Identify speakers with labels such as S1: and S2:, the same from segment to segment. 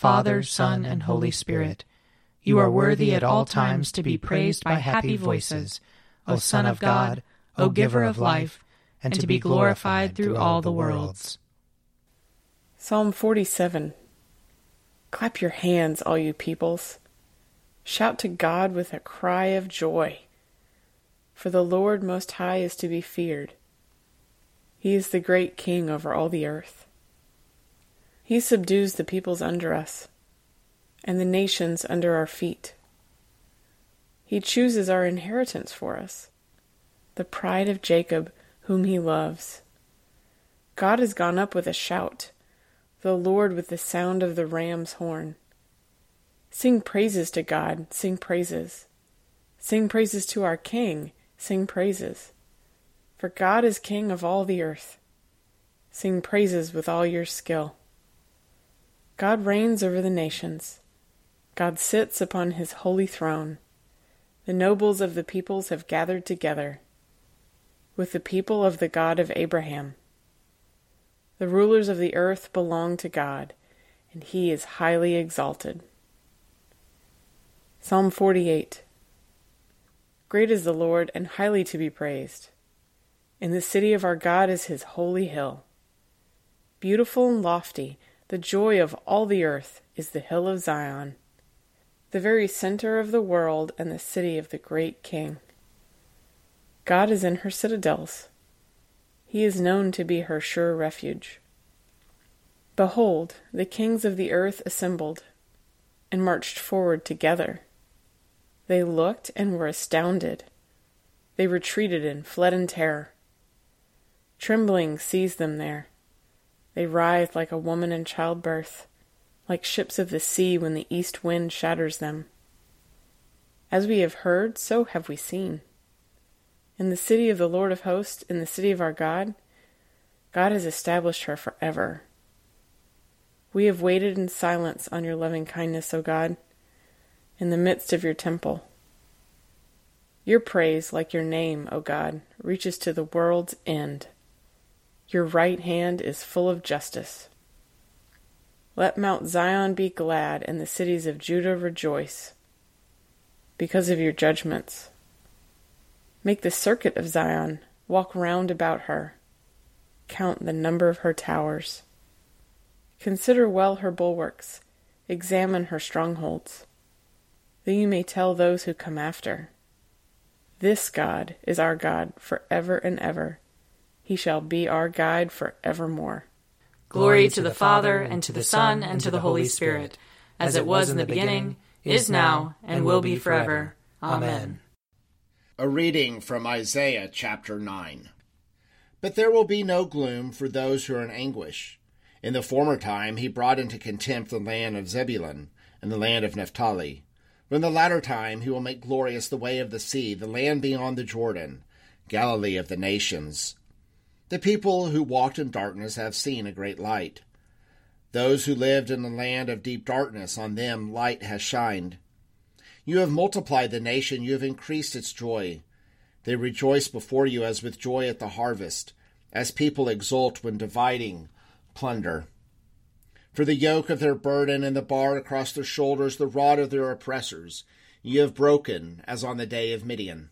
S1: Father, Son, and Holy Spirit. You are worthy at all times to be praised by happy voices, O Son of God, O Giver of life, and to be glorified through all the worlds.
S2: Psalm 47 Clap your hands, all you peoples. Shout to God with a cry of joy. For the Lord Most High is to be feared. He is the great King over all the earth. He subdues the peoples under us, and the nations under our feet. He chooses our inheritance for us, the pride of Jacob, whom he loves. God has gone up with a shout, the Lord with the sound of the ram's horn. Sing praises to God, sing praises. Sing praises to our King, sing praises. For God is King of all the earth. Sing praises with all your skill. God reigns over the nations. God sits upon his holy throne. The nobles of the peoples have gathered together with the people of the God of Abraham. The rulers of the earth belong to God, and he is highly exalted. Psalm 48 Great is the Lord, and highly to be praised. In the city of our God is his holy hill. Beautiful and lofty the joy of all the earth is the hill of Zion, the very center of the world and the city of the great King. God is in her citadels. He is known to be her sure refuge. Behold, the kings of the earth assembled and marched forward together. They looked and were astounded. They retreated and fled in terror. Trembling seized them there. They writhe like a woman in childbirth, like ships of the sea when the east wind shatters them. As we have heard, so have we seen. In the city of the Lord of hosts, in the city of our God, God has established her forever. We have waited in silence on your loving kindness, O God, in the midst of your temple. Your praise, like your name, O God, reaches to the world's end. Your right hand is full of justice. Let Mount Zion be glad and the cities of Judah rejoice because of your judgments. Make the circuit of Zion, walk round about her, count the number of her towers. Consider well her bulwarks, examine her strongholds, that you may tell those who come after. This God is our God for ever and ever he shall be our guide for evermore.
S3: Glory to the Father, and to the Son, and to the Holy Spirit, as it was in the beginning, is now, and will be forever. Amen.
S4: A reading from Isaiah chapter 9. But there will be no gloom for those who are in anguish. In the former time he brought into contempt the land of Zebulun and the land of Naphtali. But in the latter time he will make glorious the way of the sea, the land beyond the Jordan, Galilee of the nations. The people who walked in darkness have seen a great light. Those who lived in the land of deep darkness, on them light has shined. You have multiplied the nation, you have increased its joy. They rejoice before you as with joy at the harvest, as people exult when dividing plunder. For the yoke of their burden and the bar across their shoulders, the rod of their oppressors, you have broken, as on the day of Midian.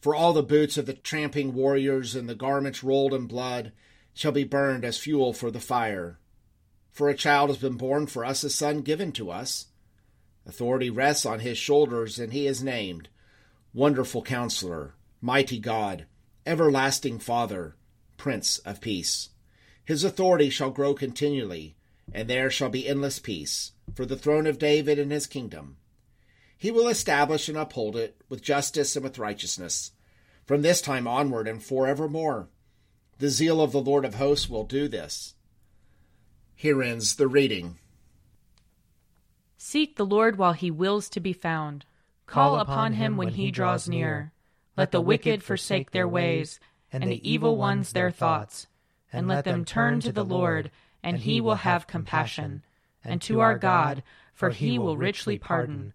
S4: For all the boots of the tramping warriors and the garments rolled in blood shall be burned as fuel for the fire. For a child has been born for us, a son given to us. Authority rests on his shoulders, and he is named Wonderful Counselor, Mighty God, Everlasting Father, Prince of Peace. His authority shall grow continually, and there shall be endless peace for the throne of David and his kingdom. He will establish and uphold it with justice and with righteousness from this time onward and forevermore. The zeal of the Lord of hosts will do this. Here ends the reading.
S3: Seek the Lord while he wills to be found. Call upon him when he draws near. Let the wicked forsake their ways, and the evil ones their thoughts. And let them turn to the Lord, and he will have compassion. And to our God, for he will richly pardon.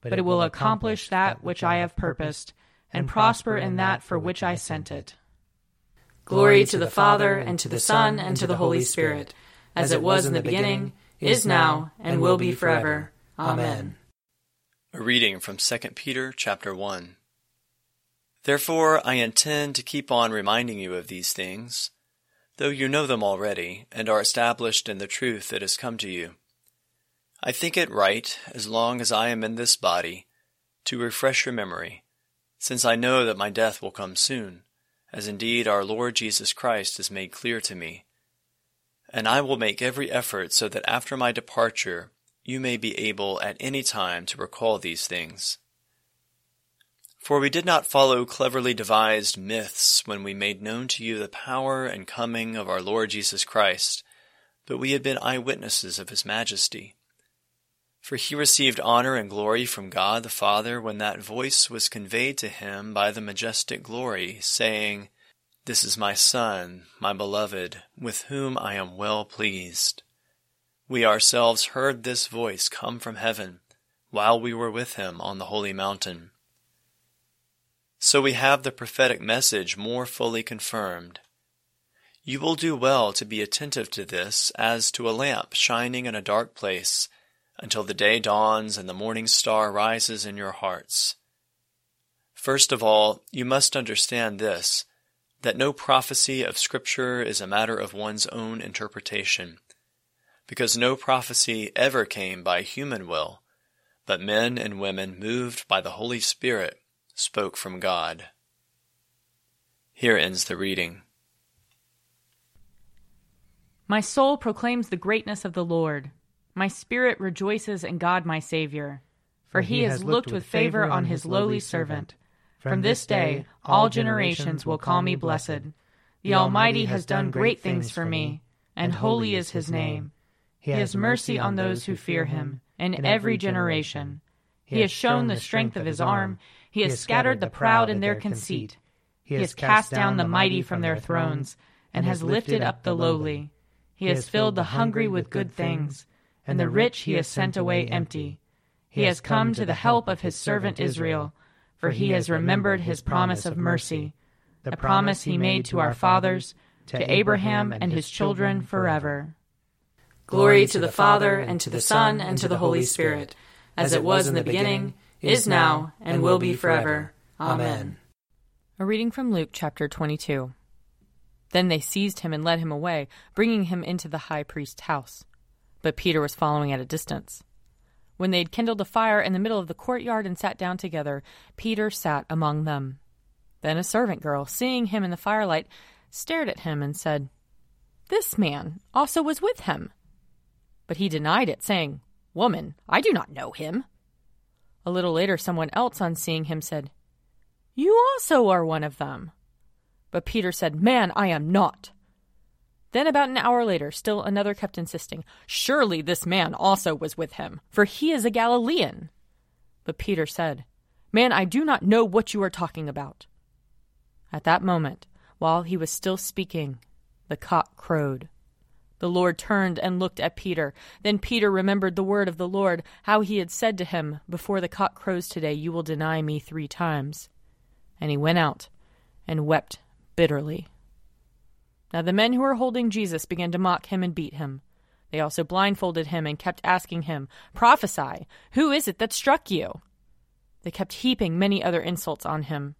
S3: but it will accomplish that which I have purposed, and prosper in that for which I sent it.
S1: Glory to the Father, and to the Son, and to the Holy Spirit, as it was in the beginning, is now, and will be forever. Amen.
S5: A reading from 2 Peter chapter 1. Therefore I intend to keep on reminding you of these things, though you know them already, and are established in the truth that has come to you. I think it right, as long as I am in this body, to refresh your memory, since I know that my death will come soon, as indeed our Lord Jesus Christ has made clear to me. And I will make every effort so that after my departure you may be able at any time to recall these things. For we did not follow cleverly devised myths when we made known to you the power and coming of our Lord Jesus Christ, but we had been eyewitnesses of his majesty. For he received honor and glory from God the Father when that voice was conveyed to him by the majestic glory, saying, This is my Son, my beloved, with whom I am well pleased. We ourselves heard this voice come from heaven while we were with him on the holy mountain. So we have the prophetic message more fully confirmed. You will do well to be attentive to this as to a lamp shining in a dark place until the day dawns and the morning star rises in your hearts. First of all, you must understand this that no prophecy of Scripture is a matter of one's own interpretation, because no prophecy ever came by human will, but men and women moved by the Holy Spirit spoke from God. Here ends the reading.
S3: My soul proclaims the greatness of the Lord. My spirit rejoices in God my Saviour. For he has looked with favor on his lowly servant. From this day all generations will call me blessed. The Almighty has done great things for me, and holy is his name. He has mercy on those who fear him, in every generation. He has shown the strength of his arm. He has scattered the proud in their conceit. He has cast down the mighty from their thrones, and has lifted up the lowly. He has filled the hungry with good things, and the rich he has sent away empty. He has come to the help of his servant Israel, for he has remembered his promise of mercy, the promise he made to our fathers, to Abraham and his children forever.
S1: Glory to the Father, and to the Son, and to the Holy Spirit, as it was in the beginning is now, and will be forever. Amen.
S3: A reading from Luke chapter 22. Then they seized him and led him away, bringing him into the high priest's house. But Peter was following at a distance. When they had kindled a fire in the middle of the courtyard and sat down together, Peter sat among them. Then a servant girl, seeing him in the firelight, stared at him and said, This man also was with him.
S6: But he denied it, saying, Woman, I do not know him. A little later, someone else, on seeing him, said, You also are one of them. But Peter said, Man, I am not. Then, about an hour later, still another kept insisting, Surely this man also was with him, for he is a Galilean. But Peter said, Man, I do not know what you are talking about. At that moment, while he was still speaking, the cock crowed. The Lord turned and looked at Peter. Then Peter remembered the word of the Lord, how he had said to him, Before the cock crows today, you will deny me three times. And he went out and wept bitterly. Now the men who were holding Jesus began to mock him and beat him. They also blindfolded him and kept asking him, Prophesy, who is it that struck you? They kept heaping many other insults on him.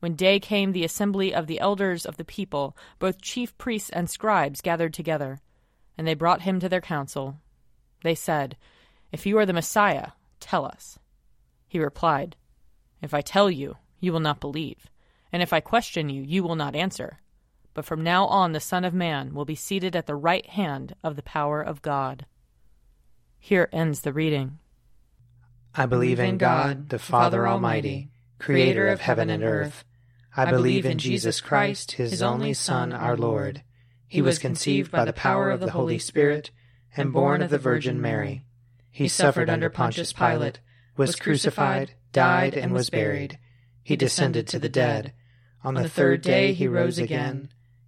S6: When day came, the assembly of the elders of the people, both chief priests and scribes, gathered together and they brought him to their council. They said, If you are the Messiah, tell us. He replied, If I tell you, you will not believe, and if I question you, you will not answer. But from now on, the Son of Man will be seated at the right hand of the power of God. Here ends the reading.
S1: I believe in God, the Father Almighty, creator of heaven and earth. I believe in Jesus Christ, his only Son, our Lord he was conceived by the power of the Holy Spirit and born of the Virgin Mary. He suffered under Pontius Pilate, was crucified, died, and was buried. He descended to the dead. On the third day he rose again.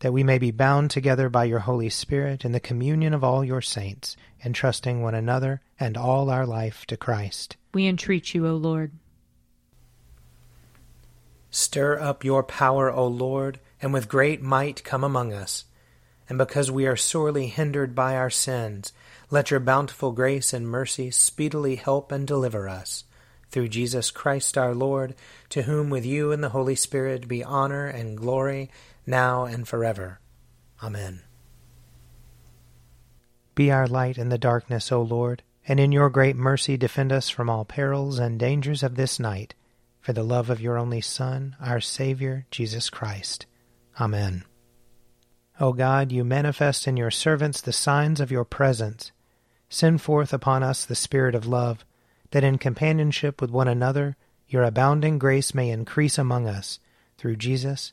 S1: That we may be bound together by your Holy Spirit in the communion of all your saints, entrusting one another and all our life to Christ.
S6: We entreat you, O Lord.
S1: Stir up your power, O Lord, and with great might come among us. And because we are sorely hindered by our sins, let your bountiful grace and mercy speedily help and deliver us through Jesus Christ our Lord, to whom with you and the Holy Spirit be honor and glory, now and forever. Amen. Be our light in the darkness, O Lord, and in your great mercy defend us from all perils and dangers of this night, for the love of your only Son, our Saviour, Jesus Christ. Amen. O God, you manifest in your servants the signs of your presence. Send forth upon us the Spirit of love that in companionship with one another your abounding grace may increase among us, through Jesus